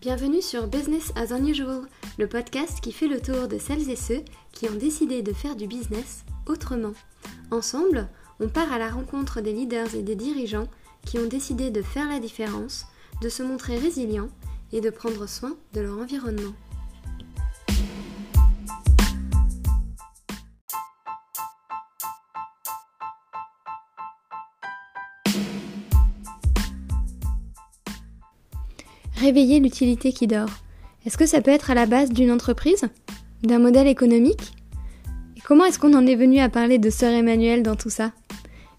Bienvenue sur Business as Unusual, le podcast qui fait le tour de celles et ceux qui ont décidé de faire du business autrement. Ensemble, on part à la rencontre des leaders et des dirigeants qui ont décidé de faire la différence, de se montrer résilients et de prendre soin de leur environnement. L'utilité qui dort. Est-ce que ça peut être à la base d'une entreprise? D'un modèle économique? Et comment est-ce qu'on en est venu à parler de Sœur Emmanuel dans tout ça?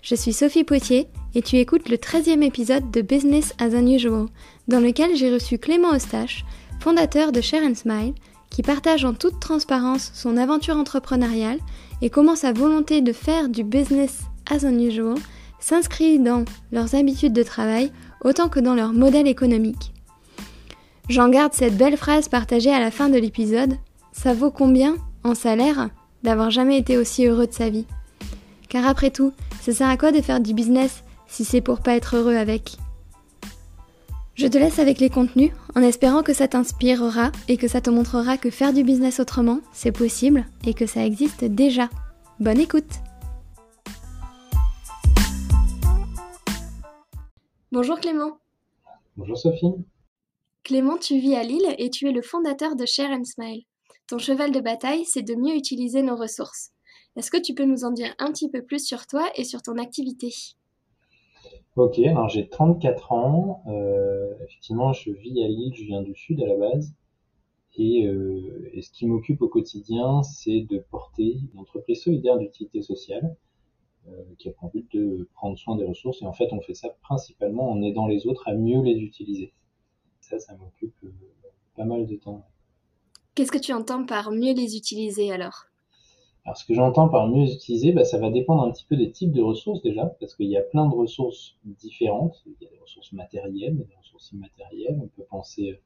Je suis Sophie Potier et tu écoutes le 13e épisode de Business as Unusual, dans lequel j'ai reçu Clément Eustache, fondateur de Share Smile, qui partage en toute transparence son aventure entrepreneuriale et comment sa volonté de faire du business as unusual s'inscrit dans leurs habitudes de travail autant que dans leur modèle économique. J'en garde cette belle phrase partagée à la fin de l'épisode. Ça vaut combien, en salaire, d'avoir jamais été aussi heureux de sa vie? Car après tout, ça sert à quoi de faire du business si c'est pour pas être heureux avec? Je te laisse avec les contenus, en espérant que ça t'inspirera et que ça te montrera que faire du business autrement, c'est possible et que ça existe déjà. Bonne écoute! Bonjour Clément. Bonjour Sophie Clément, tu vis à Lille et tu es le fondateur de Share and Smile. Ton cheval de bataille, c'est de mieux utiliser nos ressources. Est-ce que tu peux nous en dire un petit peu plus sur toi et sur ton activité? Ok, alors j'ai 34 ans. Euh, effectivement, je vis à Lille, je viens du sud à la base. Et, euh, et ce qui m'occupe au quotidien, c'est de porter une entreprise solidaire d'utilité sociale euh, qui a pour but de prendre soin des ressources. Et en fait, on fait ça principalement en aidant les autres à mieux les utiliser ça, ça m'occupe euh, pas mal de temps. Qu'est-ce que tu entends par mieux les utiliser alors? Alors, ce que j'entends par mieux les utiliser, bah, ça va dépendre un petit peu des types de ressources déjà, parce qu'il y a plein de ressources différentes. Il y a des ressources matérielles, des ressources immatérielles. On peut penser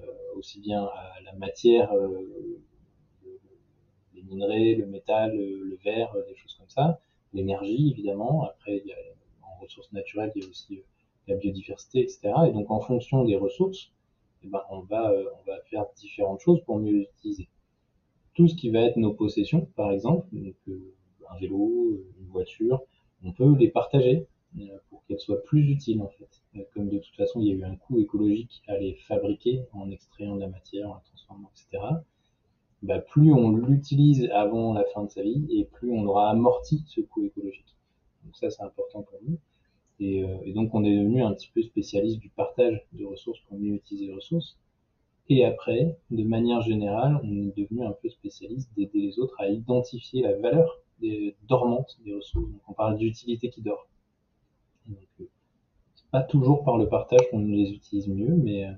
euh, aussi bien à la matière, euh, les minerais, le métal, le, verre, des choses comme ça. L'énergie, évidemment. Après, il y a, en ressources naturelles, il y a aussi la biodiversité, etc. Et donc en fonction des ressources, eh ben, on, va, euh, on va faire différentes choses pour mieux les utiliser. Tout ce qui va être nos possessions, par exemple, euh, un vélo, une voiture, on peut les partager euh, pour qu'elles soient plus utiles en fait. Comme de toute façon il y a eu un coût écologique à les fabriquer en extrayant de la matière, en la transformant, etc. Bah, plus on l'utilise avant la fin de sa vie et plus on aura amorti ce coût écologique. Donc ça c'est important pour nous. Euh, et, donc on est devenu un petit peu spécialiste du partage de ressources pour mieux utiliser les ressources. Et après, de manière générale, on est devenu un peu spécialiste d'aider les autres à identifier la valeur dormante des ressources. Donc on parle d'utilité qui dort. Donc, euh, c'est pas toujours par le partage qu'on les utilise mieux, mais euh,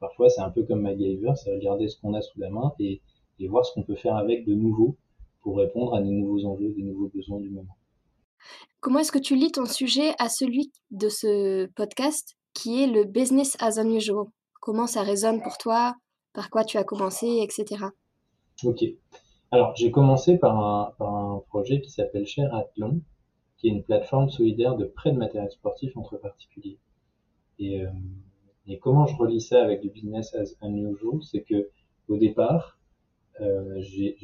parfois c'est un peu comme MacGyver, c'est regarder ce qu'on a sous la main et, et voir ce qu'on peut faire avec de nouveau pour répondre à des nouveaux enjeux, des nouveaux besoins du moment. Comment est-ce que tu lis ton sujet à celui de ce podcast qui est le business as unusual? Comment ça résonne pour toi? Par quoi tu as commencé, etc. Ok. Alors, j'ai commencé par un, projet qui s'appelle Cher Athlon, qui est une plateforme solidaire de prêt de matériel sportif entre particuliers. Et, euh, et comment je relis ça avec du business as unusual? C'est que au départ, euh, j'ai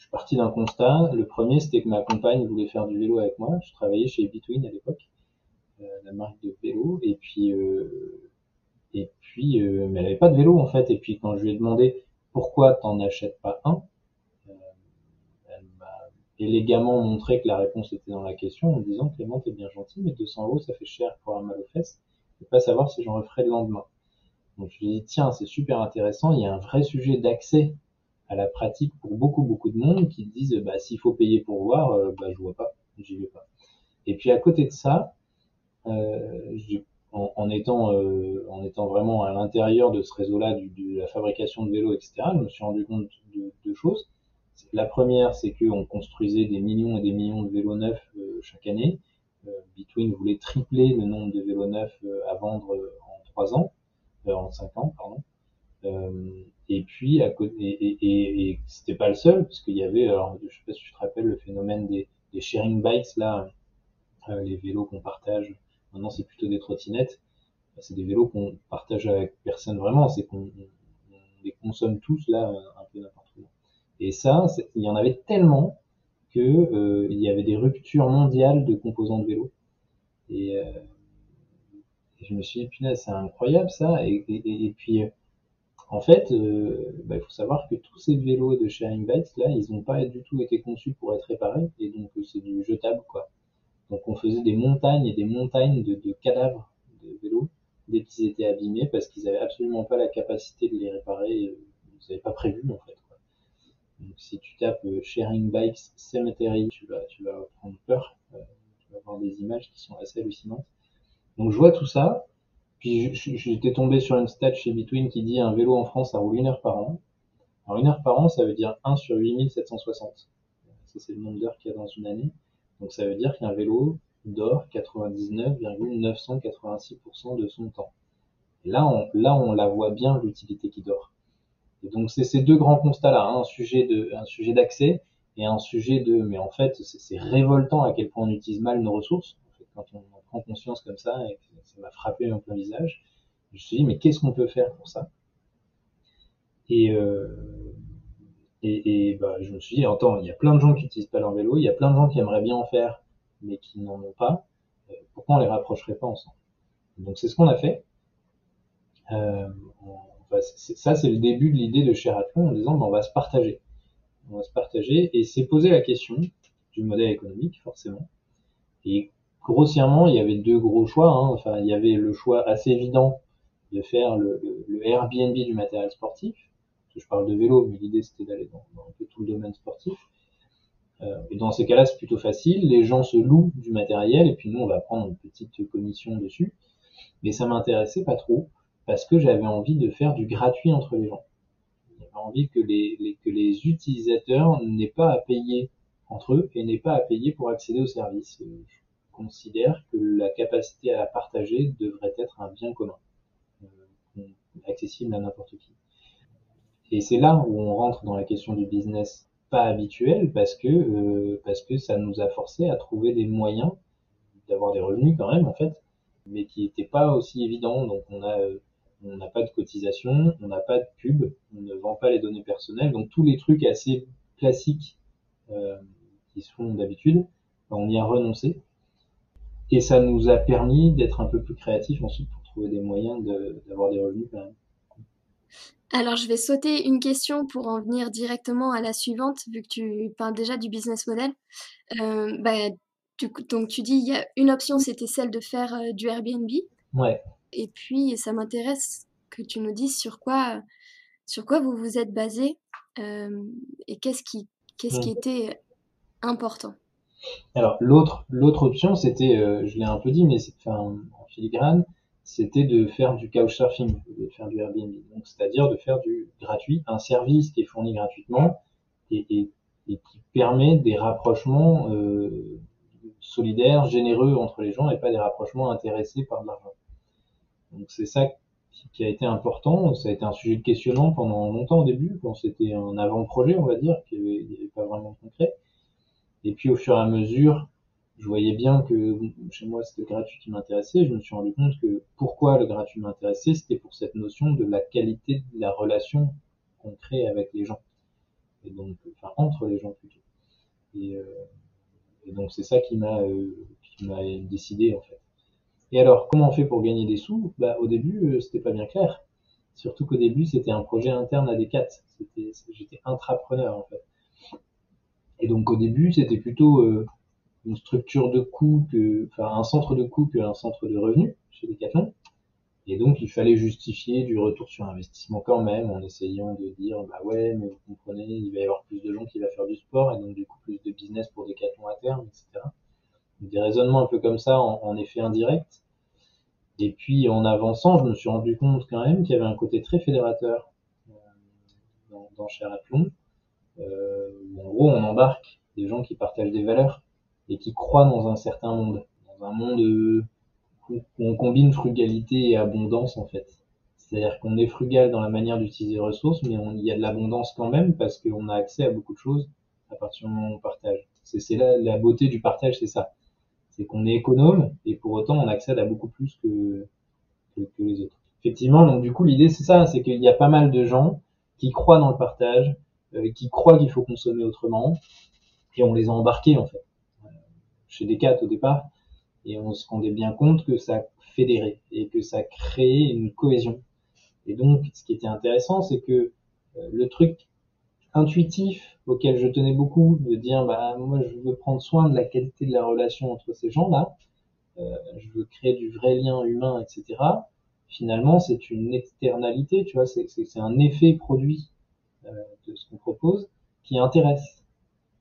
je suis parti d'un constat. Le premier, c'était que ma compagne voulait faire du vélo avec moi. Je travaillais chez Between à l'époque, euh, la marque de vélo. Et puis, euh, et puis, euh, mais elle avait pas de vélo en fait. Et puis, quand je lui ai demandé pourquoi t'en achètes pas un, elle m'a élégamment montré que la réponse était dans la question en me disant Clément, t'es bien gentil, mais 200 euros, ça fait cher pour un mal aux fesses. Et pas savoir si j'en referais le lendemain. Donc, je lui ai dit tiens, c'est super intéressant. Il y a un vrai sujet d'accès à la pratique pour beaucoup beaucoup de monde qui disent bah s'il faut payer pour voir euh, bah je vois pas j'y vais pas. Et puis à côté de ça euh, en, en, étant euh, en étant vraiment à l'intérieur de ce réseau là du, de la fabrication de vélos etc je me suis rendu compte de deux choses. La première c'est qu'on construisait des millions et des millions de vélos neufs euh, chaque année. Between voulait tripler le nombre de vélos neufs à vendre en trois ans en cinq ans pardon. Euh, et puis, à côté, et, et, et c'était pas le seul, parce qu'il y avait, alors, je sais pas si tu te rappelles, le phénomène des, des sharing bikes, là, euh, les vélos qu'on partage. Maintenant, c'est plutôt des trottinettes. c'est des vélos qu'on partage avec personne vraiment, c'est qu'on les consomme tous là un peu n'importe où. Et ça, il y en avait tellement que euh, il y avait des ruptures mondiales de composants de vélo. Et, euh, je me suis dit, punaise, c'est incroyable ça. Et, et, et puis, en fait, euh, bah, il faut savoir que tous ces vélos de sharing bikes là, ils n'ont pas du tout été conçus pour être réparés, et donc c'est du jetable quoi. Donc on faisait des montagnes et des montagnes de, cadavres de vélos dès qu'ils étaient abîmés parce qu'ils avaient absolument pas la capacité de les réparer, ils n'avaient pas prévu en fait. Quoi. Donc si tu tapes sharing bikes cemetery, tu vas tu vas prendre peur, euh, tu vas voir des images qui sont assez hallucinantes. Donc je vois tout ça, puis j'étais tombé sur une stat chez Between qui dit un vélo en France, ça roule une heure par an. Alors une heure par an, ça veut dire 1 sur 8760. Ça, c'est le nombre d'heures qu'il y a dans une année. Donc ça veut dire qu'un vélo dort 99,986% de son temps. Là, on, là, on la voit bien, l'utilité qui dort. Et donc c'est ces deux grands constats-là, hein, un sujet un sujet d'accès et un sujet de, mais en fait, c'est révoltant à quel point on utilise mal nos ressources. En quand on en prend conscience comme ça et ça m'a frappé peu le visage. Je me suis dit, mais qu'est-ce qu'on peut faire pour ça? Et, euh, et, et bah, je me suis dit, attends, il y a plein de gens qui n'utilisent pas leur vélo, il y a plein de gens qui aimeraient bien en faire, mais qui n'en ont pas. Euh, pourquoi on les rapprocherait pas ensemble? Donc c'est ce qu'on a fait. Euh, ça, c'est le début de l'idée de Sheraton en disant, bah, on va se partager. On va se partager et c'est poser la question du modèle économique, forcément. Grossièrement, il y avait deux gros choix. Hein. Enfin, il y avait le choix assez évident de faire le, le, Airbnb du matériel sportif. je parle de vélo, mais l'idée c'était d'aller dans, un peu tout le domaine sportif. Euh, et dans ces cas-là, c'est plutôt facile. Les gens se louent du matériel et puis nous, on va prendre une petite commission dessus. Mais ça m'intéressait pas trop parce que j'avais envie de faire du gratuit entre les gens. J'avais envie que les, les, que les utilisateurs n'aient pas à payer entre eux et n'aient pas à payer pour accéder au service considère que la capacité à partager devrait être un bien commun, euh, accessible à n'importe qui. Et c'est là où on rentre dans la question du business pas habituel parce que euh, parce que ça nous a forcé à trouver des moyens d'avoir des revenus quand même en fait, mais qui n'étaient pas aussi évidents. Donc on a euh, on n'a pas de cotisation, on n'a pas de pub, on ne vend pas les données personnelles, donc tous les trucs assez classiques euh, qui se font d'habitude, ben, on y a renoncé et ça nous a permis d'être un peu plus créatifs ensuite pour trouver des moyens d'avoir des revenus quand même. Alors, je vais sauter une question pour en venir directement à la suivante, vu que tu parles déjà du business model. Euh, bah, donc, tu dis, il y a une option, c'était celle de faire euh, du Airbnb. Ouais. Et puis, ça m'intéresse que tu nous dises sur quoi, sur quoi vous vous êtes basé euh, et qu'est-ce qui, qu'est-ce qui était important. Alors l'autre l'autre option, c'était, euh, je l'ai un peu dit, mais c'est, enfin, en filigrane, c'était de faire du couchsurfing, de faire du Airbnb. Donc c'est-à-dire de faire du gratuit, un service qui est fourni gratuitement et, et, et qui permet des rapprochements euh, solidaires, généreux entre les gens et pas des rapprochements intéressés par de l'argent. Donc c'est ça qui a été important. Ça a été un sujet de questionnant pendant longtemps au début, quand c'était un avant-projet, on va dire, qui n'y pas vraiment de concret. Et puis au fur et à mesure, je voyais bien que chez moi c'était gratuit qui m'intéressait. Je me suis rendu compte que pourquoi le gratuit m'intéressait, c'était pour cette notion de la qualité de la relation qu'on crée avec les gens. Et donc, enfin, entre les gens plutôt. Et, euh, et donc c'est ça qui m'a euh, décidé en fait. Et alors, comment on fait pour gagner des sous? Bah au début, euh, c'était pas bien clair. Surtout qu'au début, c'était un projet interne à Decat. J'étais intrapreneur en fait. Et donc au début, c'était plutôt euh, une structure de coût que, enfin un centre de coût qu'un centre de revenus chez Decathlon. Et donc il fallait justifier du retour sur investissement quand même, en essayant de dire bah ouais, mais vous comprenez, il va y avoir plus de gens qui vont faire du sport et donc du coup plus de business pour Decathlon à terme, etc. des raisonnements un peu comme ça en, effet indirect. Et puis en avançant, je me suis rendu compte quand même qu'il y avait un côté très fédérateur euh, dans, dans euh, en gros on embarque des gens qui partagent des valeurs et qui croient dans un certain monde, dans un monde euh, où on combine frugalité et abondance en fait. C'est-à-dire qu'on est frugal dans la manière d'utiliser les ressources, mais il y a de l'abondance quand même parce qu'on a accès à beaucoup de choses à partir du moment où on partage. C'est là la beauté du partage, c'est ça. C'est qu'on est économe et pour autant on accède à beaucoup plus que, que, les autres. Effectivement, donc du coup, l'idée c'est ça, c'est qu'il y a pas mal de gens qui croient dans le partage, euh, qui croient qu'il faut consommer autrement, et on les a embarqués en fait euh, chez Decat au départ, et on se rendait bien compte que ça fédérait et que ça créait une cohésion. Et donc, ce qui était intéressant, c'est que euh, le truc intuitif auquel je tenais beaucoup, de dire bah moi je veux prendre soin de la qualité de la relation entre ces gens-là, euh, je veux créer du vrai lien humain, etc. Finalement, c'est une externalité, tu vois, c'est un effet produit euh, de ce qu'on propose qui intéresse.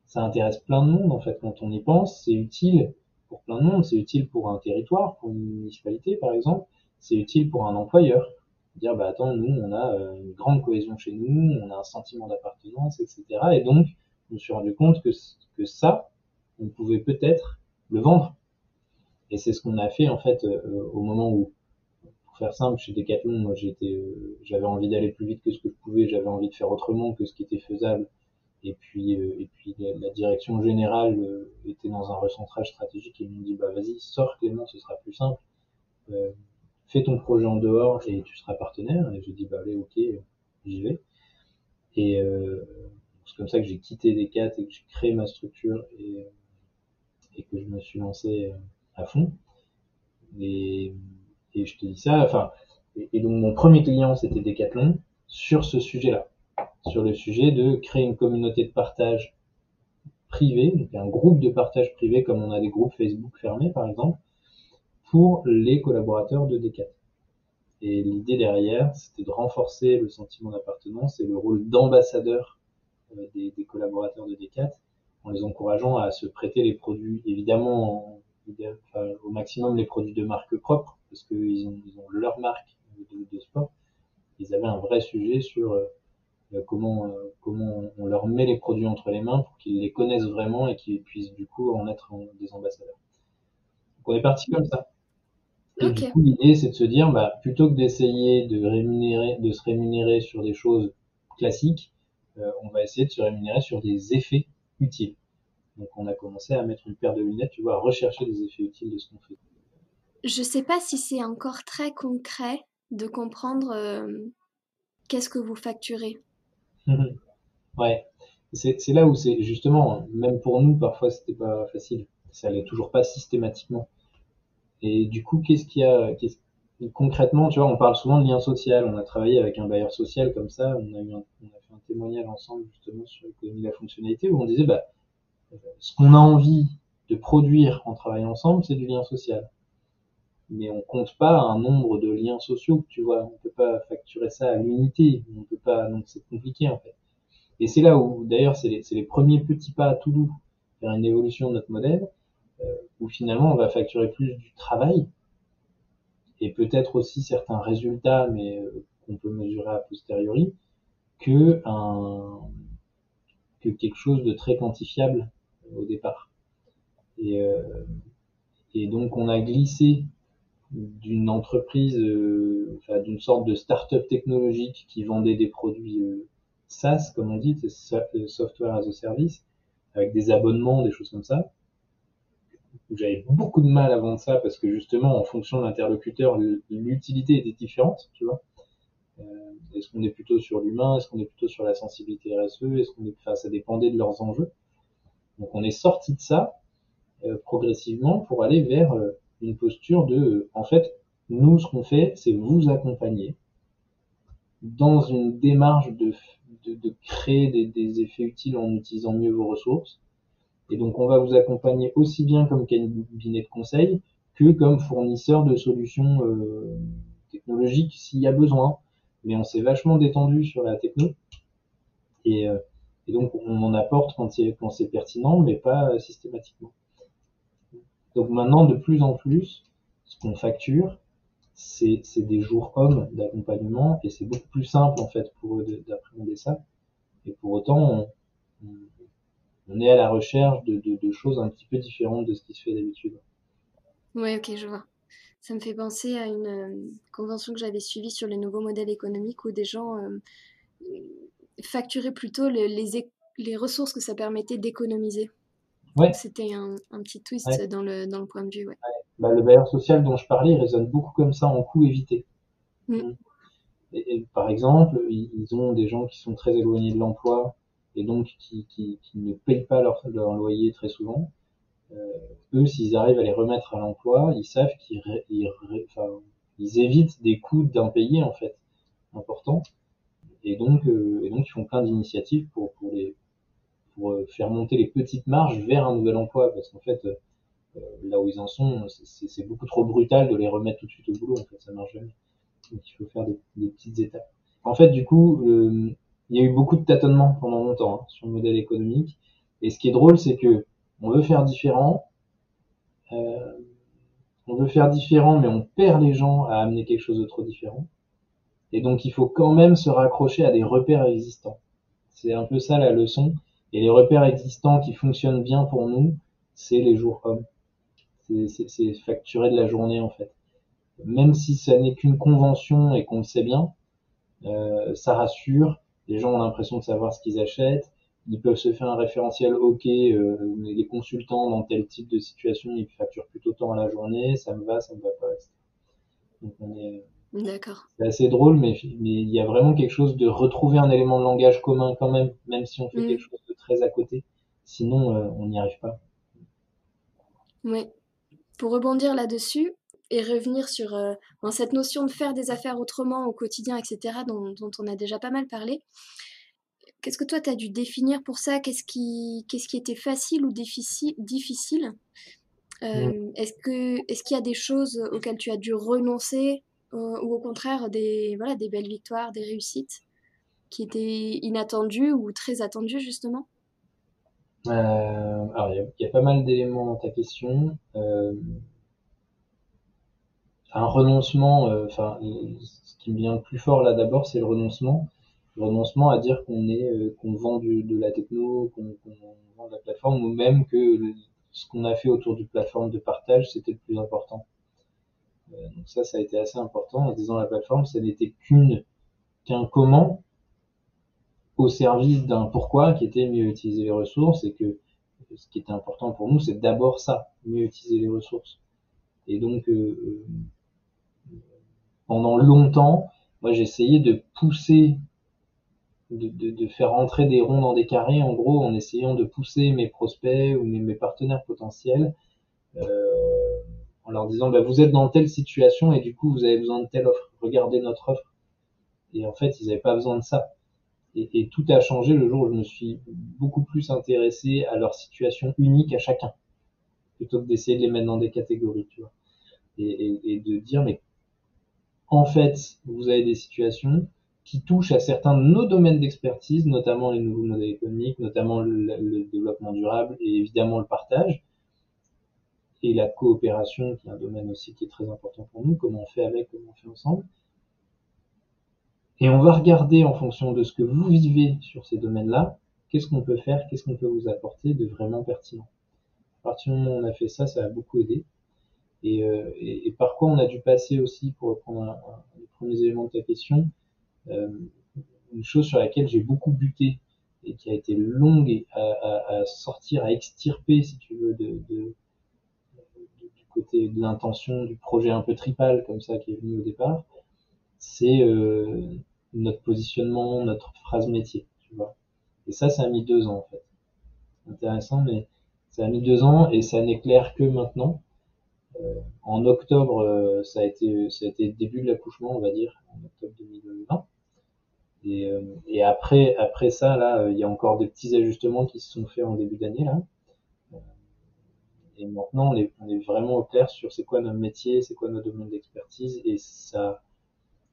Ça intéresse plein de monde en fait quand on y pense. C'est utile pour plein de monde. C'est utile pour un territoire, pour une municipalité par exemple. C'est utile pour un employeur dire bah attends nous on a euh, une grande cohésion chez nous on a un sentiment d'appartenance etc et donc je me suis rendu compte que que ça on pouvait peut-être le vendre et c'est ce qu'on a fait en fait euh, au moment où faire simple chez Decathlon moi j'étais euh, j'avais envie d'aller plus vite que ce que je pouvais j'avais envie de faire autrement que ce qui était faisable et puis puis la, direction générale était dans un recentrage stratégique et ils m'ont dit bah vas-y sors Clément ce sera plus simple fais ton projet en dehors et tu seras partenaire. Et je dis, bah allez, ok, j'y vais. Et euh, c'est comme ça que j'ai quitté Decat et que j'ai créé ma structure et, et que je me suis lancé euh, à fond. Et, et je te dis ça, enfin, et, donc mon premier client c'était Decathlon sur ce sujet-là, sur le sujet de créer une communauté de partage privé, donc un groupe de partage privé comme on a des groupes Facebook fermés par exemple, pour les collaborateurs de Decat. Et l'idée derrière, c'était de renforcer le sentiment d'appartenance et le rôle d'ambassadeur euh, des, des, collaborateurs de Decat, en les encourageant à se prêter les produits, évidemment, au maximum les produits de marque propre, parce qu'ils ont, ils ont leur marque de, de, sport. Ils avaient un vrai sujet sur euh, comment, euh, comment on leur met les produits entre les mains pour qu'ils les connaissent vraiment et qu'ils puissent du coup en être des ambassadeurs. Donc on est parti comme ça. Et du coup, l'idée, c'est de se dire, bah, plutôt que d'essayer de rémunérer, de se rémunérer sur des choses classiques, euh, on va essayer de se rémunérer sur des effets utiles. Donc, on a commencé à mettre une paire de lunettes, tu vois, à rechercher des effets utiles de ce qu'on fait. Je sais pas si c'est encore très concret de comprendre euh, qu'est-ce que vous facturez. ouais, c'est là où c'est justement, même pour nous, parfois, c'était pas facile. Ça allait toujours pas systématiquement. Et du coup, qu'est-ce qu'il y a concrètement Tu vois, on parle souvent de lien social. On a travaillé avec un bailleur social comme ça. On a fait un témoignage ensemble justement sur l'économie de la fonctionnalité où on disait, bah, ce qu'on a envie de produire en travaillant ensemble, c'est du lien social. Mais on compte pas un nombre de liens sociaux, tu vois. On peut pas facturer ça à l'unité. On peut pas, donc c'est compliqué en fait. Et c'est là où, d'ailleurs, c'est les, les, premiers petits pas tout doux vers une évolution de notre modèle euh, où finalement on va facturer plus du travail et peut-être aussi certains résultats, mais euh, qu'on peut mesurer a posteriori, que un que quelque chose de très quantifiable au départ. Et, euh, et donc on a glissé d'une entreprise, euh, enfin, d'une sorte de start-up technologique qui vendait des produits euh, SaaS, comme on dit, software as a service, avec des abonnements, des choses comme ça, j'avais beaucoup de mal à vendre ça parce que justement, en fonction de l'interlocuteur, l'utilité était différente, tu vois. Euh, est-ce qu'on est plutôt sur l'humain? Est-ce qu'on est plutôt sur la sensibilité RSE Est-ce qu'on est, enfin, ça dépendait de leurs enjeux. Donc, on est sorti de ça euh, progressivement pour aller vers euh, une posture de, en fait, nous, ce qu'on fait, c'est vous accompagner dans une démarche de, de, de créer des, des effets utiles en utilisant mieux vos ressources et donc, on va vous accompagner aussi bien comme cabinet de conseil que comme fournisseur de solutions euh, technologiques s'il y a besoin. Mais on s'est vachement détendu sur la techno. Et, euh, et donc, on en apporte quand c'est, quand c'est pertinent, mais pas systématiquement. Donc maintenant, de plus en plus, ce qu'on facture, c'est, des jours hommes d'accompagnement et c'est beaucoup plus simple en fait pour eux d'appréhender ça. Et pour autant, on, est à la recherche de, choses un petit peu différentes de ce qui se fait d'habitude. Oui, ok, je vois. Ça me fait penser à une euh, convention que j'avais suivie sur les nouveaux modèles économiques où des gens euh, facturaient plutôt les, ressources que ça permettait d'économiser. Ouais. C'était un, un, petit twist dans, le, dans le point de vue. Ouais. bah, le bailleur social dont je parlais, il raisonne beaucoup comme ça en coût évité. Mm. Et, par exemple, ils, ont des gens qui sont très éloignés de l'emploi et donc qui, qui, qui, ne payent pas leur, leur loyer très souvent. Euh, eux, s'ils arrivent à les remettre à l'emploi, ils savent qu'ils ils, enfin, ils évitent des coûts d'impayés en fait importants. Et donc, euh, et donc ils font plein d'initiatives pour, pour les pour euh, faire monter les petites marges vers un nouvel emploi parce qu'en fait euh, là où ils en sont, c'est beaucoup trop brutal de les remettre tout de suite au boulot. En fait, ça marche jamais. Donc il faut faire des, petites étapes. En fait, du coup, il y a eu beaucoup de tâtonnements pendant longtemps hein, sur le modèle économique. Et ce qui est drôle, c'est que on veut faire différent. Euh, on veut faire différent, mais on perd les gens à amener quelque chose de trop différent. Et donc, il faut quand même se raccrocher à des repères existants. C'est un peu ça la leçon. Et les repères existants qui fonctionnent bien pour nous, c'est les jours hommes. C'est facturer de la journée, en fait. Même si ça n'est qu'une convention et qu'on le sait bien, euh, ça rassure. Les gens ont l'impression de savoir ce qu'ils achètent ils peuvent se faire un référentiel OK, euh, les consultants dans tel type de situation, ils facturent plutôt tant à la journée, ça me va, ça me va pas. Donc on est D'accord. C'est assez drôle, mais, mais il y a vraiment quelque chose de retrouver un élément de langage commun quand même, même si on fait mm. quelque chose de très à côté. Sinon, euh, on n'y arrive pas. Oui. Pour rebondir là-dessus et revenir sur euh, cette notion de faire des affaires autrement au quotidien, etc., dont, dont on a déjà pas mal parlé, Qu'est-ce que toi, tu as dû définir pour ça? Qu'est-ce qui, qu'est-ce qui était facile ou difficile, difficile? Euh, Est-ce qu'il est y a des choses auxquelles tu as dû renoncer? Ou au contraire des, voilà, des belles victoires, des réussites qui étaient inattendues ou très attendues justement euh, Alors, il y, a pas mal d'éléments dans ta question. un renoncement, enfin, ce qui me vient le plus fort là d'abord, c'est le renoncement renoncement à dire qu'on est euh, qu'on vend de la techno, qu'on vend de la plateforme, ou même que ce qu'on a fait autour du plateforme de partage, c'était le plus important. Euh, donc ça, ça a été assez important en disant la plateforme, ça n'était qu'une qu'un comment au service d'un pourquoi qui était mieux utiliser les ressources et que ce qui était important pour nous, c'est d'abord ça, mieux utiliser les ressources. Et donc, euh, pendant longtemps, moi, j'ai essayé de pousser de, de, faire rentrer des ronds dans des carrés, en gros, en essayant de pousser mes prospects ou mes, partenaires potentiels, euh, en leur disant, bah, vous êtes dans telle situation et du coup, vous avez besoin de telle offre. Regardez notre offre. Et en fait, ils n'avaient pas besoin de ça. Et, tout a changé le jour où je me suis beaucoup plus intéressé à leur situation unique à chacun, plutôt que d'essayer de les mettre dans des catégories, tu vois. Et, de dire, mais en fait, vous avez des situations, qui touche à certains de nos domaines d'expertise, notamment les nouveaux modèles économiques, notamment le, développement durable et évidemment le partage et la coopération, qui est un domaine aussi qui est très important pour nous, comment on fait avec, comment on fait ensemble. Et on va regarder en fonction de ce que vous vivez sur ces domaines-là, qu'est-ce qu'on peut faire, qu'est-ce qu'on peut vous apporter de vraiment pertinent. À partir du moment où on a fait ça, ça a beaucoup aidé. Et, euh, et, par quoi on a dû passer aussi, pour reprendre un, un, les premiers éléments de ta question, euh, une chose sur laquelle j'ai beaucoup buté et qui a été longue à, sortir, à extirper, si tu veux, de, du côté de l'intention du projet un peu tripal comme ça qui est venu au départ, c'est euh, notre positionnement, notre phrase métier, tu vois. Et ça, ça a mis deux ans en fait. Intéressant, mais ça a mis deux ans et ça n'est clair que maintenant. Euh, en octobre, ça a été, ça a été le début de l'accouchement, on va dire, en octobre 2020. Et, euh, et après, après ça, là, euh, il y a encore des petits ajustements qui se sont faits en début d'année là. Euh, et maintenant, on est, on est vraiment au clair sur c'est quoi notre métier, c'est quoi notre domaine d'expertise, et ça,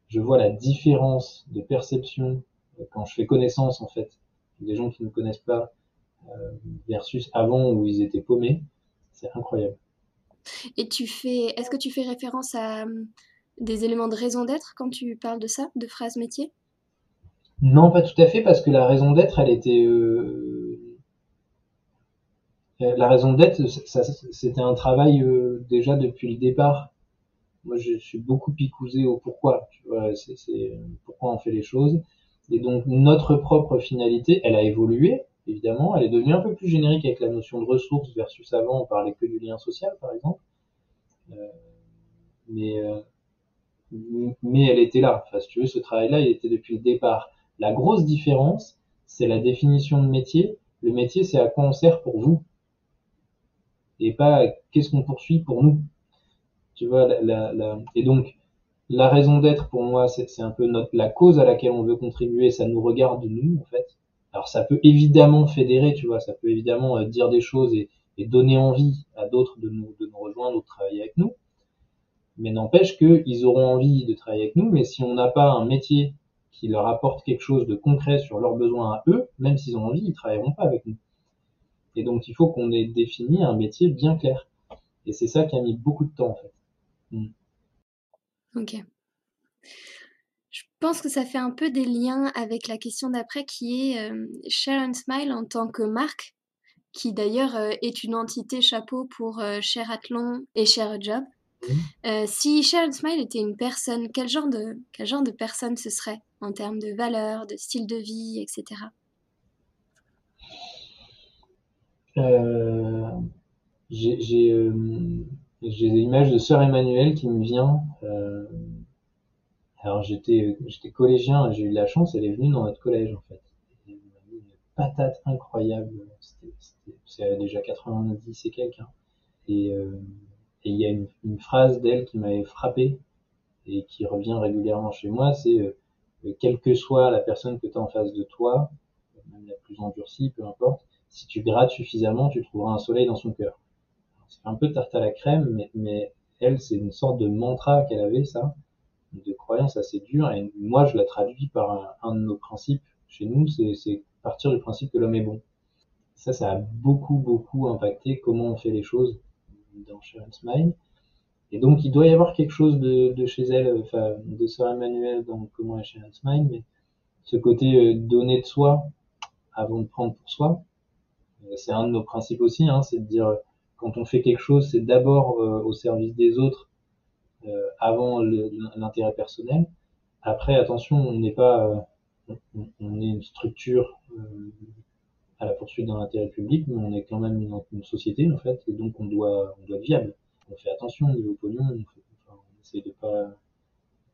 je vois la différence de perception quand je fais connaissance en fait des gens qui ne connaissent pas versus avant où ils étaient paumés, c'est incroyable. Et tu fais, est-ce que tu fais référence à des éléments de raison d'être quand tu parles de ça, de phrases métier? Non, pas tout à fait, parce que la raison d'être, elle était. Euh, la raison d'être, c'était un travail euh, déjà depuis le départ. Moi, je suis beaucoup picousé au pourquoi. Tu vois, c'est pourquoi on fait les choses. Et donc, notre propre finalité, elle a évolué, évidemment. Elle est devenue un peu plus générique avec la notion de ressources versus avant, on parlait que du lien social, par exemple. mais elle était là. Enfin, tu veux, ce travail-là, il était depuis le départ. La grosse différence, c'est la définition de métier. Le métier, c'est à quoi on sert pour vous, et pas qu'est-ce qu'on poursuit pour nous? Tu vois, la, la, la... et donc la raison d'être pour moi, c'est un peu notre la cause à laquelle on veut contribuer. Ça nous regarde nous, en fait. Alors ça peut évidemment fédérer, tu vois, ça peut évidemment euh, dire des choses et, et donner envie à d'autres de nous, de nous rejoindre ou de travailler avec nous. Mais n'empêche qu'ils auront envie de travailler avec nous, mais si on n'a pas un métier qui leur apporte quelque chose de concret sur leurs besoins à eux, même s'ils ont envie, ils travailleront pas avec nous. Et donc il faut qu'on ait défini un métier bien clair. Et c'est ça qui a mis beaucoup de temps en fait. Mm. Ok. Je pense que ça fait un peu des liens avec la question d'après qui est euh, Share and Smile en tant que marque, qui d'ailleurs euh, est une entité chapeau pour euh, Share Athlon et Share Job. Euh, si Sharon Smile était une personne, quel genre, de, quel genre de personne ce serait en termes de valeurs, de style de vie, etc. Euh, j'ai euh, l'image de Sœur Emmanuel qui me vient. Euh, alors j'étais j'étais collégien, j'ai eu la chance, elle est venue dans notre collège en fait. Elle m'a mis une patate incroyable. C'était déjà 90 et quelques. Hein. Et euh, et il y a une, une phrase d'elle qui m'avait frappé et qui revient régulièrement chez moi, c'est euh, quelle que soit la personne que tu as en face de toi, même la plus endurcie, peu importe, si tu grattes suffisamment, tu trouveras un soleil dans son cœur. C'est un peu tarte à la crème, mais, mais elle, c'est une sorte de mantra qu'elle avait, ça, de croyance assez dure. Et moi, je la traduis par un, de nos principes chez nous, c'est partir du principe que l'homme est bon. Ça, ça a beaucoup, beaucoup impacté comment on fait les choses dans Sharon's Mind. Et donc, il doit y avoir quelque chose de, de chez elle, enfin, de Sœur Emmanuel dans Comment est Sharon's Mind, mais ce côté euh, donner de soi avant de prendre pour soi, c'est un de nos principes aussi, hein, c'est de dire quand on fait quelque chose, c'est d'abord euh, au service des autres euh, avant l'intérêt personnel. Après, attention, on n'est pas, on, est une structure à la poursuite d'un intérêt public, mais on est quand même une, une, société en fait, et donc on doit, on doit être viable. On fait attention au niveau pognon, on, fait, enfin, on essaie de pas,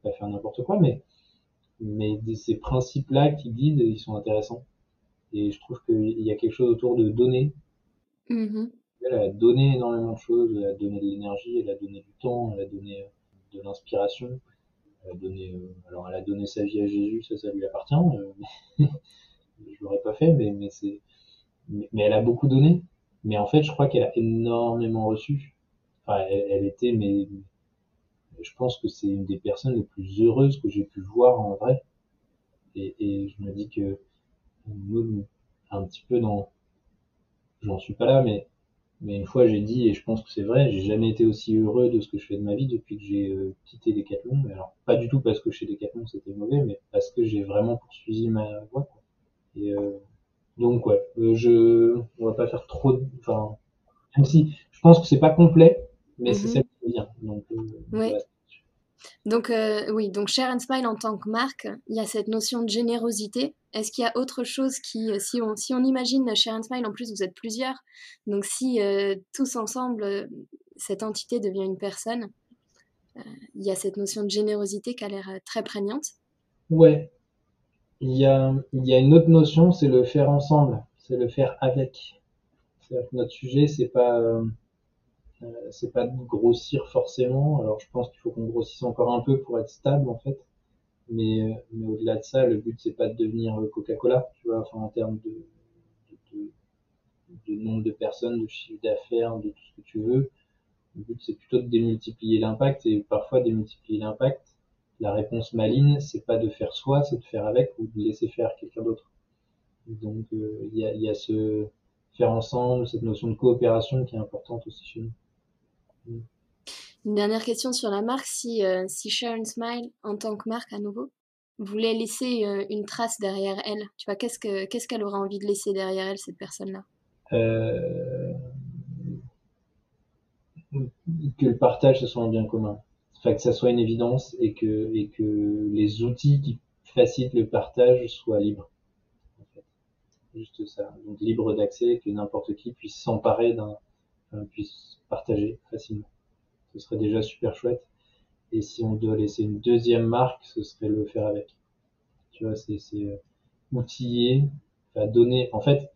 pas faire n'importe quoi, mais mais ces principes-là qui guident, ils sont intéressants. Et je trouve qu'il y a quelque chose autour de donner. Mmh. Elle a donné énormément de choses, elle a donné de l'énergie, elle a donné du temps, elle a donné de l'inspiration. Elle a donné, euh, alors elle a donné sa vie à Jésus, ça, ça lui appartient. Euh, je l'aurais pas fait, mais, mais c'est, mais, mais, elle a beaucoup donné. Mais en fait, je crois qu'elle a énormément reçu. Enfin, elle, elle, était, mais je pense que c'est une des personnes les plus heureuses que j'ai pu voir en vrai. Et, et je me dis que un petit peu dans, j'en suis pas là, mais mais une fois j'ai dit et je pense que c'est vrai, j'ai jamais été aussi heureux de ce que je fais de ma vie depuis que j'ai euh, quitté Decathlon. Mais alors pas du tout parce que chez Decathlon c'était mauvais, mais parce que j'ai vraiment poursuivi ma voie. Quoi. Et euh, donc ouais, euh, je, on va pas faire trop, de... enfin, même si je pense que c'est pas complet, mais mm -hmm. c'est celle qui vient. Donc, euh. Voilà. Donc euh, oui, donc Share and Smile en tant que marque, il y a cette notion de générosité. Est-ce qu'il y a autre chose qui, euh, si on, si on imagine Share and Smile, en plus vous êtes plusieurs, donc si euh, tous ensemble, cette entité devient une personne, il y a cette notion de générosité qui a l'air très prégnante. Ouais, il y a, il y a une autre notion, c'est le faire ensemble, c'est le faire avec. notre sujet, c'est pas c'est pas de grossir forcément. Alors je pense qu'il faut qu'on grossisse encore un peu pour être stable en fait. Mais, mais au-delà de ça, le but c'est pas de devenir Coca-Cola, tu vois, enfin en termes de, de, de, de nombre de personnes, de chiffre d'affaires, de tout ce que tu veux. Le but c'est plutôt de démultiplier l'impact et parfois démultiplier l'impact la réponse maligne, c'est pas de faire soi, c'est de faire avec ou de laisser faire quelqu'un d'autre. Donc il euh, y, a, y, a, ce faire ensemble, cette notion de coopération qui est importante aussi chez nous. Une dernière question sur la marque, si, euh, si Sharon Smile, en tant que marque à nouveau, voulait laisser euh, une trace derrière elle, tu vois, qu'est-ce que qu'est-ce qu'elle aura envie de laisser derrière elle, cette personne-là? Euh... Que le partage, ce soit un bien commun enfin, que ça soit une évidence et que, les outils qui facilitent le partage soient libres. Juste ça. Libre d'accès, que n'importe qui puisse s'emparer d'un, puisse partager facilement. ce serait déjà super chouette. Et si on doit laisser une deuxième marque, ce serait le faire avec. Tu vois, c'est c'est outiller, à donner. En fait,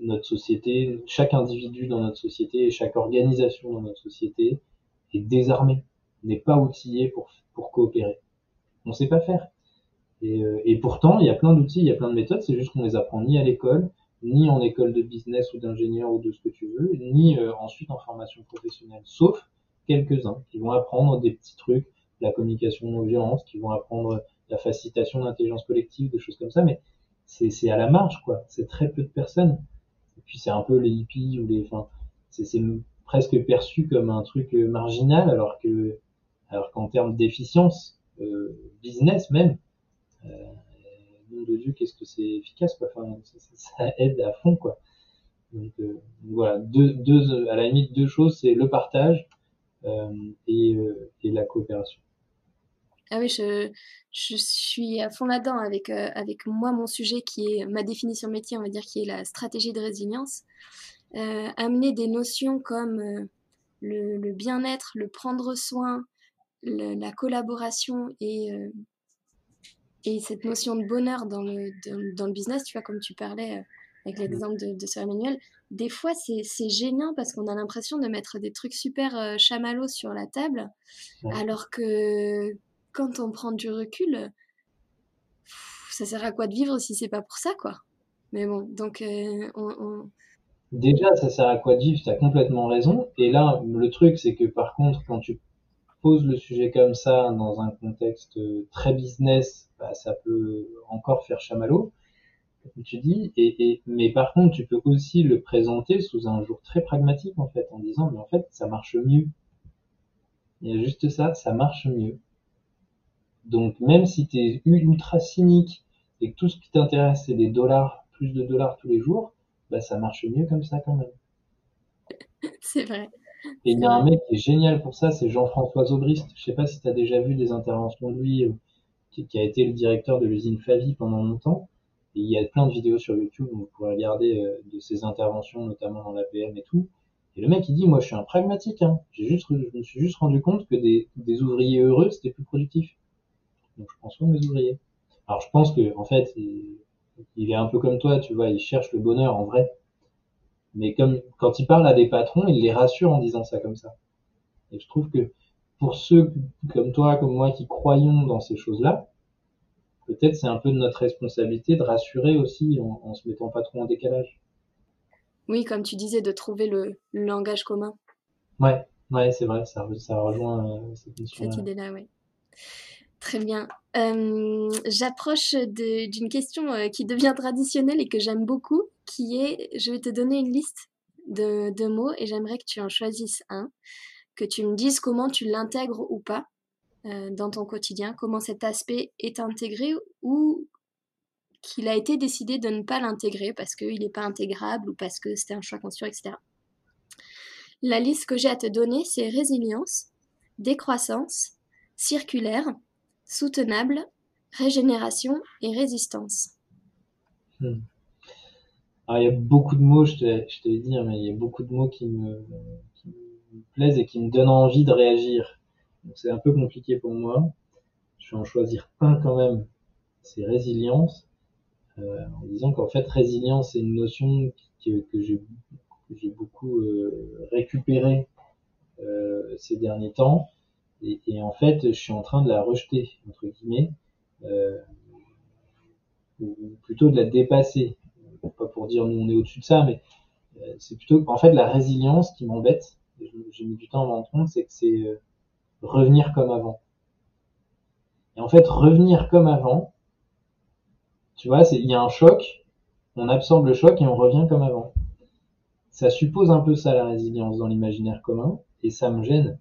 notre société, chaque individu dans notre société et chaque organisation dans notre société est désarmé, n'est pas outillé pour, pour coopérer. On sait pas faire. Et, euh, et pourtant, il y a plein d'outils, il y a plein de méthodes, c'est juste qu'on les apprend ni à l'école, ni en école de business ou d'ingénieur ou de ce que tu veux, ni euh, ensuite en formation professionnelle, sauf quelques-uns qui vont apprendre des petits trucs, la communication non violence, qui vont apprendre la facilitation d'intelligence collective, des choses comme ça, mais c'est à la marge, quoi. C'est très peu de personnes puis c'est un peu les hippies ou les, enfin, c'est presque perçu comme un truc euh, marginal, alors que, alors qu'en termes d'efficience, euh, business même, euh, nom de Dieu, qu'est-ce que c'est efficace, quoi. Enfin, ça, aide à fond, quoi. Donc, euh, voilà, à la limite, deux choses, c'est le partage euh, et, et la coopération. Ah oui, je, je suis à fond là-dedans avec, euh, avec moi, mon sujet qui est ma définition métier, on va dire, qui est la stratégie de résilience. Euh, amener des notions comme euh, le, bien-être, le prendre soin, la collaboration et, euh, et cette notion de bonheur dans le, dans, le business, tu vois, comme tu parlais avec mmh. l'exemple de, de Sir Emmanuel, des fois c'est gênant parce qu'on a l'impression de mettre des trucs super chamallows sur la table, alors que quand on prend du recul, ça sert à quoi de vivre si c'est pas pour ça, quoi? Mais bon, donc euh, on, Déjà, ça sert à quoi de vivre, tu as complètement raison. Et là, le truc, c'est que par contre, quand tu poses le sujet comme ça dans un contexte très business, bah, ça peut encore faire chamallow, comme tu dis. Et, et, mais par contre, tu peux aussi le présenter sous un jour très pragmatique, en fait, en disant, mais en fait, ça marche mieux. Il y a juste ça, ça marche mieux. Donc même si tu es ultra cynique et que tout ce qui t'intéresse c'est des dollars, plus de dollars tous les jours, bah ça marche mieux comme ça quand même. C'est vrai. Et il y a un mec qui est génial pour ça, c'est Jean-François Zobrist. Je sais pas si tu as déjà vu des interventions de lui, euh, qui, a été le directeur de l'usine Favi pendant longtemps. Et il y a plein de vidéos sur YouTube où vous pourrez regarder euh, de ses interventions, notamment dans l'APM et tout. Et le mec il dit, moi je suis un pragmatique. Hein. J'ai juste, je me suis juste rendu compte que des, des ouvriers heureux c'était plus productif. Donc je soin de mes ouvriers. Alors je pense que en fait, il, est un peu comme toi, tu vois, il cherche le bonheur en vrai. Mais comme quand il parle à des patrons, il les rassure en disant ça comme ça. Et je trouve que pour ceux comme toi, comme moi, qui croyons dans ces choses-là, peut-être c'est un peu de notre responsabilité de rassurer aussi en, en, se mettant pas trop en décalage. Oui, comme tu disais, de trouver le, langage commun. Ouais, ouais, c'est vrai, ça, ça rejoint euh, cette Cette idée-là, oui. Très bien. Euh, J'approche d'une question euh, qui devient traditionnelle et que j'aime beaucoup, qui est, je vais te donner une liste de, de mots et j'aimerais que tu en choisisses un, que tu me dises comment tu l'intègres ou pas euh, dans ton quotidien, comment cet aspect est intégré ou qu'il a été décidé de ne pas l'intégrer parce qu'il n'est pas intégrable ou parce que c'était un choix conscient, etc. La liste que j'ai à te donner, c'est résilience, décroissance, circulaire, soutenable, régénération et résistance. Hmm. Il y a beaucoup de mots, je te, je te l'ai dit, hein, mais il y a beaucoup de mots qui me, me plaisent et qui me donnent envie de réagir. c'est un peu compliqué pour moi. Je vais en choisir un quand même. C'est résilience. Euh, en disant qu'en fait, résilience, c'est une notion que, que j'ai beaucoup euh, récupérée euh, ces derniers temps et, et, en fait, je suis en train de la rejeter, entre guillemets, euh, ou plutôt de la dépasser. Pas pour dire nous on est au-dessus de ça, mais euh, c'est plutôt en fait la résilience qui m'embête. J'ai mis du temps à m'en rendre compte, c'est que c'est euh, revenir comme avant. Et en fait, revenir comme avant, tu vois, il y a un choc, on absorbe le choc et on revient comme avant. Ça suppose un peu ça la résilience dans l'imaginaire commun, et ça me gêne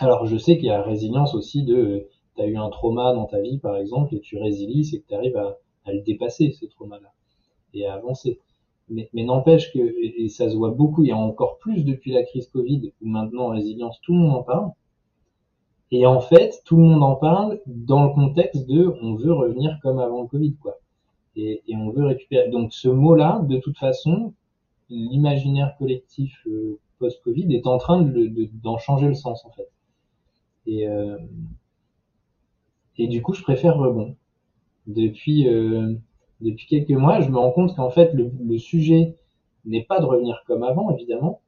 alors, je sais qu'il y a résilience aussi de, tu as eu un trauma dans ta vie, par exemple, et tu résilies, c'est que tu arrives à, à, le dépasser, ce trauma-là, et à avancer. Mais, mais n'empêche que, et, ça se voit beaucoup, il y a encore plus depuis la crise Covid, où maintenant, résilience, tout le monde en parle. Et en fait, tout le monde en parle dans le contexte de, on veut revenir comme avant le Covid, quoi. Et, et on veut récupérer. Donc, ce mot-là, de toute façon, l'imaginaire collectif euh, post-Covid est en train d'en changer le sens en fait. Et, et du coup, je préfère rebond. Depuis, depuis quelques mois, je me rends compte qu'en fait, le, sujet n'est pas de revenir comme avant, évidemment,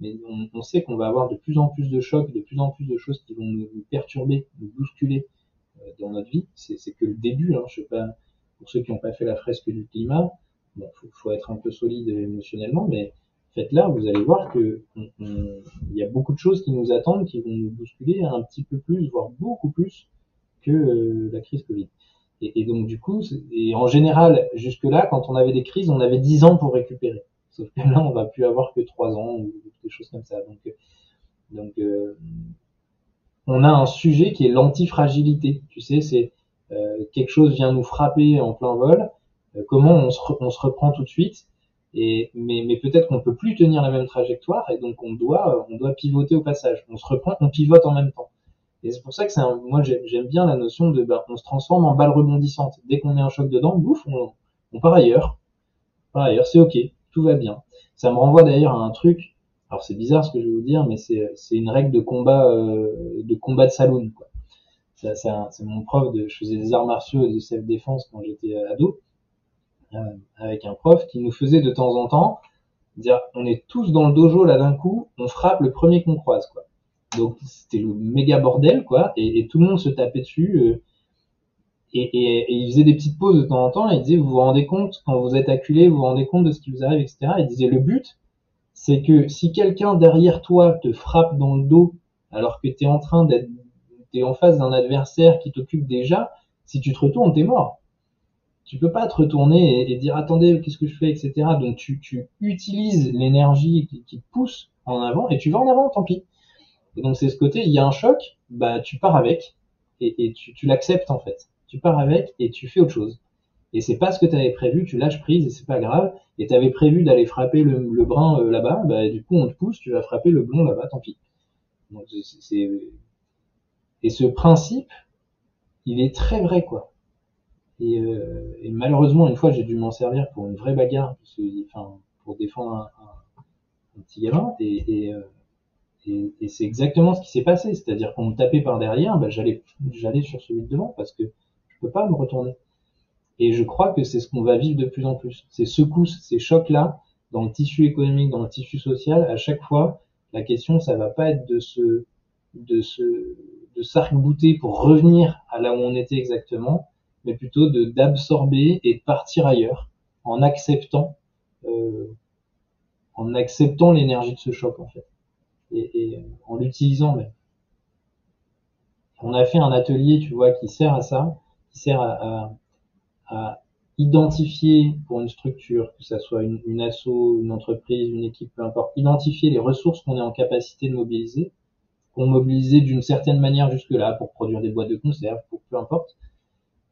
mais on, on sait qu'on va avoir de plus en plus de chocs, de plus en plus de choses qui vont nous, perturber, nous bousculer euh, dans notre vie. C'est que le début. Hein, je sais pas pour ceux qui n'ont pas fait la fresque du climat, bon, faut, faut être un peu solide émotionnellement, mais faites là, vous allez voir que il y a beaucoup de choses qui nous attendent, qui vont nous bousculer un petit peu plus, voire beaucoup plus que euh, la crise Covid. Et, donc du coup, et en général, jusque là, quand on avait des crises, on avait 10 ans pour récupérer. Sauf que là, on va plus avoir que 3 ans ou des choses comme ça. Donc, donc euh, on a un sujet qui est l'antifragilité. Tu sais, c'est euh, quelque chose vient nous frapper en plein vol. Euh, comment on se, on se reprend tout de suite? Et, mais, mais peut-être qu'on peut plus tenir la même trajectoire et donc on doit, on doit pivoter au passage. On se reprend, on pivote en même temps. Et c'est pour ça que c'est moi j'aime bien la notion de, ben, on se transforme en balle rebondissante. Dès qu'on met un choc dedans, bouf, on, on part ailleurs. Par ailleurs, c'est ok tout va bien. Ça me renvoie d'ailleurs à un truc. Alors c'est bizarre ce que je vais vous dire, mais c'est une règle de combat euh, de combat de saloon. C'est mon prof de, je faisais des arts martiaux et de self défense quand j'étais ado, euh, avec un prof qui nous faisait de temps en temps dire on est tous dans le dojo là d'un coup, on frappe le premier qu'on croise quoi. Donc c'était le méga bordel quoi, et, tout le monde se tapait dessus. Euh, et, et, et, il faisait des petites pauses de temps en temps. Et il disait vous vous rendez compte quand vous êtes acculé vous vous rendez compte de ce qui vous arrive etc il disait le but c'est que si quelqu'un derrière toi te frappe dans le dos alors que tu es en train d'être t'es en face d'un adversaire qui t'occupe déjà si tu te retournes t'es mort. Tu peux pas te retourner et, dire attendez qu'est-ce que je fais etc donc tu, tu utilises l'énergie qui, qui, te pousse en avant et tu vas en avant tant pis et donc c'est ce côté il y a un choc bah tu pars avec et, tu, l'acceptes en fait tu pars avec et tu fais autre chose. Et c'est pas ce que tu avais prévu, tu lâches prise et c'est pas grave. Et tu avais prévu d'aller frapper le, brun euh, là-bas, bah, du coup on te pousse, tu vas frapper le blond là-bas, tant pis. Donc, c'est... Et ce principe, il est très vrai quoi. Et, euh, et malheureusement, une fois, j'ai dû m'en servir pour une vraie bagarre, enfin, pour défendre un, un, un petit gamin. Et, et, euh, et, et c'est exactement ce qui s'est passé. C'est-à-dire qu'on me tapait par derrière, bah, j'allais, j'allais sur celui de devant parce que peux pas me retourner. Et je crois que c'est ce qu'on va vivre de plus en plus. Ces secousses, ces chocs-là, dans le tissu économique, dans le tissu social, à chaque fois, la question, ça va pas être de se, de se, de s'arc-bouter pour revenir à là où on était exactement, mais plutôt de d'absorber et de partir ailleurs, en acceptant, euh, en acceptant l'énergie de ce choc en fait, et, et en l'utilisant même. On a fait un atelier, tu vois, qui sert à ça, qui sert à, à, identifier pour une structure, que ça soit une, une asso, une entreprise, une équipe, peu importe, identifier les ressources qu'on est en capacité de mobiliser, qu'on mobilisait d'une certaine manière jusque-là pour produire des boîtes de conserve, pour peu importe.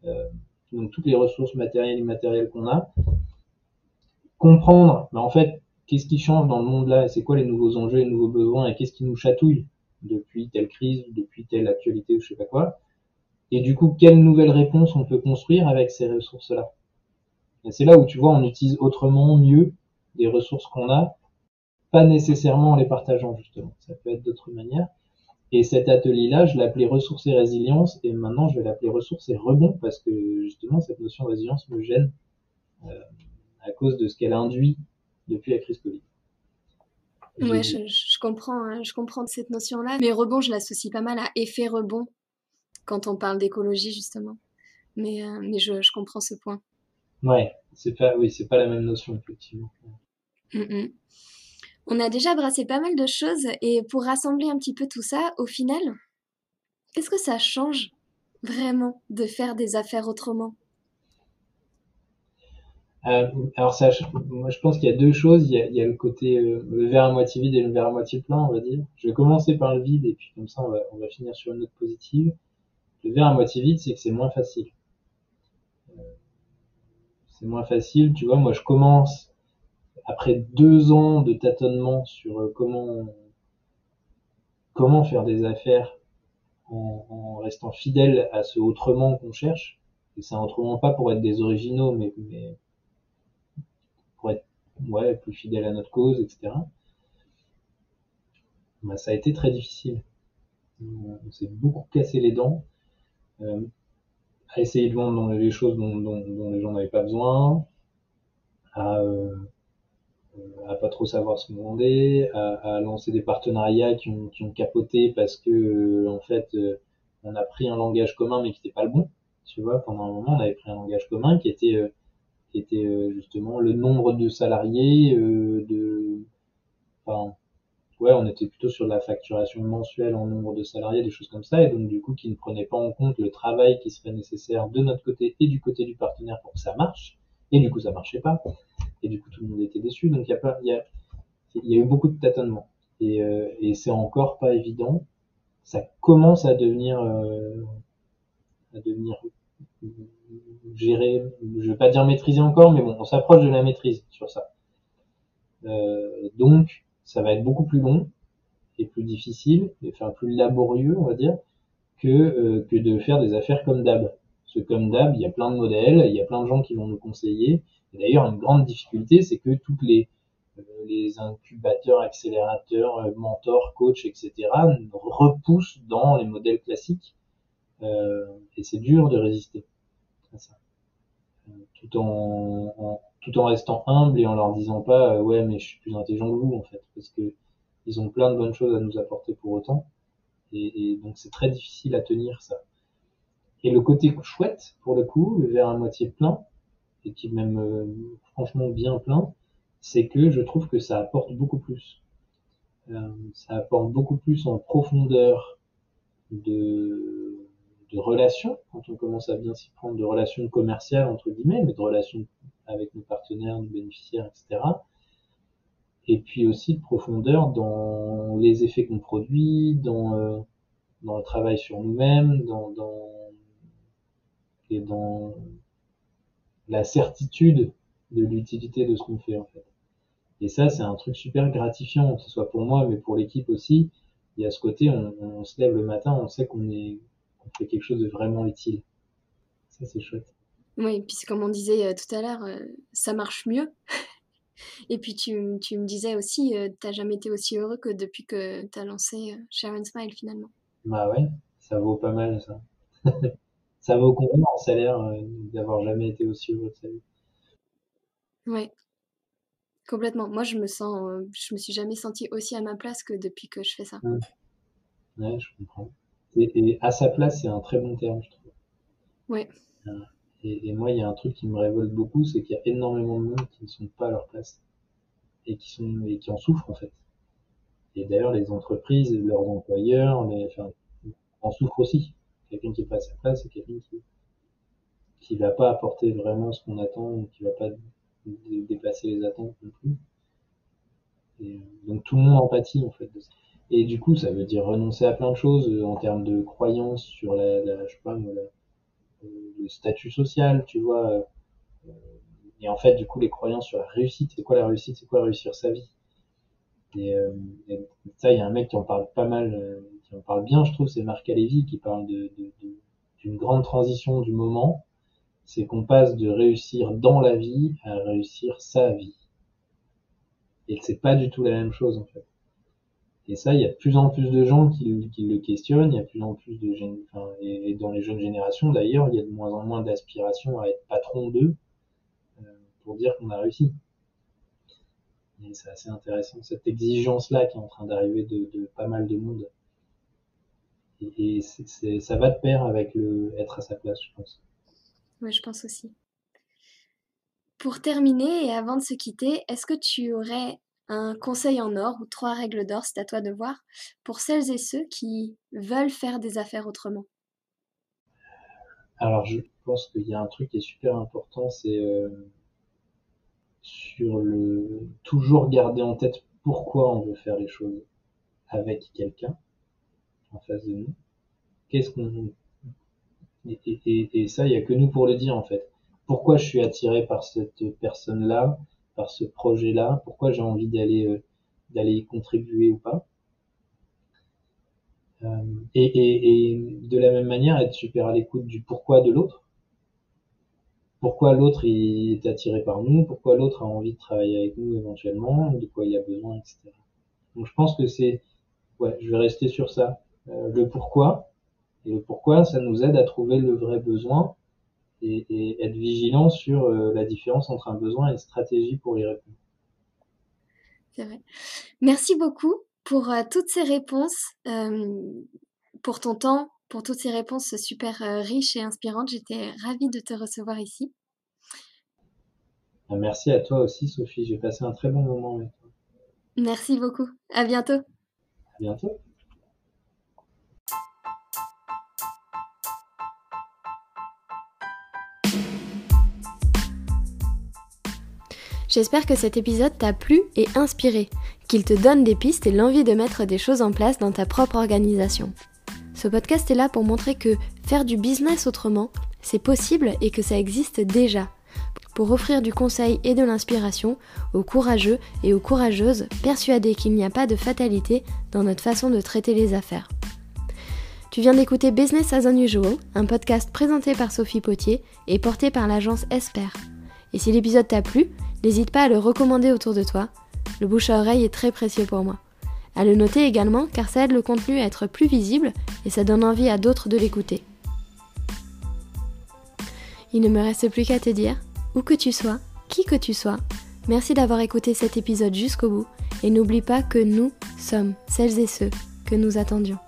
Euh, donc toutes les ressources matérielles et immatérielles qu'on a. Comprendre, mais en fait, qu'est-ce qui change dans le monde là, c'est quoi les nouveaux enjeux, les nouveaux besoins, et qu'est-ce qui nous chatouille depuis telle crise, depuis telle actualité ou je sais pas quoi? Et du coup, quelle nouvelle réponse on peut construire avec ces ressources-là? C'est là où tu vois, on utilise autrement, mieux des ressources qu'on a, pas nécessairement en les partageant justement. Ça peut être d'autres manières. Et cet atelier-là, je l'appelais ressources et résilience, et maintenant je vais l'appeler ressources et rebond parce que justement cette notion de résilience me gêne euh, à cause de ce qu'elle induit depuis la crise Covid. Ouais, je, je, comprends, hein, je comprends cette notion-là, mais rebond, je l'associe pas mal à effet rebond quand on parle d'écologie justement. Mais, euh, mais je, je, comprends ce point. Ouais, c'est pas, oui, c'est pas la même notion effectivement. Mm -mm. On a déjà brassé pas mal de choses et pour rassembler un petit peu tout ça, au final, qu'est-ce que ça change vraiment de faire des affaires autrement? Euh, alors ça, je, moi je pense qu'il y a deux choses. Il y a, il y a le côté euh, le verre à moitié vide et le verre à moitié plein, on va dire. Je vais commencer par le vide et puis comme ça on va, on va finir sur une note positive. Le verre à moitié vide, c'est que c'est moins facile. Euh, c'est moins facile, tu vois. Moi, je commence après deux ans de tâtonnement sur euh, comment comment faire des affaires en, en restant fidèle à ce autrement qu'on cherche. Et c'est autrement pas pour être des originaux, mais, mais ouais plus fidèle à notre cause, etc. bah, ça a été très difficile. On s'est beaucoup cassé les dents euh, à essayer de vendre les choses dont, les gens n'avaient pas besoin, à, euh, pas trop savoir qu'on vendait, à, à, lancer des partenariats qui ont, capoté parce que euh, en fait on a pris un langage commun mais qui n'était pas le bon. Tu vois, pendant un moment on avait pris un langage commun qui était qui était justement le nombre de salariés, de, enfin, ouais, on était plutôt sur la facturation mensuelle en nombre de salariés, des choses comme ça, et donc du coup qui ne prenait pas en compte le travail qui serait nécessaire de notre côté et du côté du partenaire pour que ça marche, et du coup ça marchait pas, et du coup tout le monde était déçu, donc il y a pas, il y a, il y a eu beaucoup de tâtonnements, et, euh, et c'est encore pas évident, ça commence à devenir, euh, à devenir géré, je vais pas dire maîtriser encore, mais bon, on s'approche de la maîtrise sur ça. Euh, donc, ça va être beaucoup plus long et plus difficile, et enfin plus laborieux, on va dire, que, euh, que de faire des affaires comme d'hab. Parce que comme d'hab, il y a plein de modèles, il y a plein de gens qui vont nous conseiller. Et d'ailleurs, une grande difficulté, c'est que toutes les, euh, les incubateurs, accélérateurs, mentors, coachs, etc., repoussent dans les modèles classiques. Euh, et c'est dur de résister à ça. tout en, tout en restant humble et en leur disant pas euh, ouais mais je suis plus intelligent que vous en fait parce que ils ont plein de bonnes choses à nous apporter pour autant. Et, donc c'est très difficile à tenir ça. Et le côté chouette pour le coup le verre à moitié plein et qui même euh, franchement bien plein c'est que je trouve que ça apporte beaucoup plus. Euh, ça apporte beaucoup plus en profondeur de de relations, quand on commence à bien s'y prendre, de relations commerciales, entre guillemets, mais de relations avec nos partenaires, nos bénéficiaires, etc. Et puis aussi de profondeur dans les effets qu'on produit, dans, euh, dans le travail sur nous-mêmes, dans, dans, et dans la certitude de l'utilité de ce qu'on fait en fait. Et ça, c'est un truc super gratifiant, que ce soit pour moi, mais pour l'équipe aussi. Il y a ce côté, on, on se lève le matin, on sait qu'on est fait quelque chose de vraiment utile. Ça, c'est chouette. Oui, puis comme on disait euh, tout à l'heure, euh, ça marche mieux. Et puis tu, tu me disais aussi, euh, tu n'as jamais été aussi heureux que depuis que tu as lancé Share Smile finalement. Bah ouais, ça vaut pas mal ça. ça vaut combien en salaire d'avoir jamais été aussi heureux de sa vie? Ouais, complètement. Moi, je me sens, je me suis jamais sentie aussi à ma place que depuis que je fais ça. Ouais, je comprends. Et, à sa place, c'est un très bon terme, je trouve. Ouais. Et, et, moi, il y a un truc qui me révolte beaucoup, c'est qu'il y a énormément de monde qui ne sont pas à leur place et qui sont et qui en souffrent en fait. Et d'ailleurs, les entreprises, leurs employeurs, les, enfin, en souffrent aussi. Quelqu'un qui est pas à sa place, c'est quelqu'un qui qui va pas apporter vraiment ce qu'on attend, qui va pas dépasser les attentes non plus. Et donc tout le monde empathie en fait de ça. Et du coup, ça veut dire renoncer à plein de choses euh, en termes de croyances sur la, la je sais pas, moi, euh, le statut social, tu vois. Euh, et en fait, du coup, les croyances sur la réussite. C'est quoi la réussite C'est quoi réussir sa vie et, et, ça, il y a un mec qui en parle pas mal, qui en parle bien, je trouve, c'est Marc Alévi qui parle de, d'une grande transition du moment. C'est qu'on passe de réussir dans la vie à réussir sa vie. Et c'est pas du tout la même chose en fait. Et ça, il y a de plus en plus de gens qui, le questionnent, il y a de plus en plus de enfin, et, dans les jeunes générations d'ailleurs, il y a de moins en moins d'aspiration à être patron d'eux euh, pour dire qu'on a réussi. Et c'est assez intéressant cette exigence-là qui est en train d'arriver de, pas mal de monde. Et, ça va de pair avec être à sa place, je pense. Oui, je pense aussi. Pour terminer et avant de se quitter, est-ce que tu aurais un conseil en or ou trois règles d'or, c'est à toi de voir, pour celles et ceux qui veulent faire des affaires autrement Alors, je pense qu'il y a un truc qui est super important, c'est euh, sur le toujours garder en tête pourquoi on veut faire les choses avec quelqu'un en face de nous. Qu'est-ce qu'on et, et, ça, il y a que nous pour le dire en fait. Pourquoi je suis attiré par cette personne-là? Par ce projet-là, pourquoi j'ai envie d'aller euh, d'aller y contribuer ou pas. Euh, et, de la même manière, être super à l'écoute du pourquoi de l'autre. Pourquoi l'autre est attiré par nous, pourquoi l'autre a envie de travailler avec nous éventuellement, de quoi il a besoin, etc. Donc je pense que c'est ouais, je vais rester sur ça. Euh, le pourquoi. Et le pourquoi, ça nous aide à trouver le vrai besoin et, et être vigilant sur euh, la différence entre un besoin et une stratégie pour y répondre. C'est vrai. Merci beaucoup pour euh, toutes ces réponses, euh, pour ton temps, pour toutes ces réponses super riches et inspirantes. J'étais ravie de te recevoir ici. Ah, merci à toi aussi, Sophie. J'ai passé un très bon moment avec toi. Merci beaucoup. À bientôt. À bientôt. J'espère que cet épisode t'a plu et inspiré, qu'il te donne des pistes et l'envie de mettre des choses en place dans ta propre organisation. Ce podcast est là pour montrer que faire du business autrement, c'est possible et que ça existe déjà. Pour offrir du conseil et de l'inspiration aux courageux et aux courageuses persuadés qu'il n'y a pas de fatalité dans notre façon de traiter les affaires. Tu viens d'écouter Business as Unusual, un podcast présenté par Sophie Potier et porté par l'agence Esper. Et si l'épisode t'a plu, n'hésite pas à le recommander autour de toi. Le bouche à oreille est très précieux pour moi. À le noter également car ça aide le contenu à être plus visible et ça donne envie à d'autres de l'écouter. Il ne me reste plus qu'à te dire, où que tu sois, qui que tu sois, merci d'avoir écouté cet épisode jusqu'au bout et n'oublie pas que nous sommes celles et ceux que nous attendions.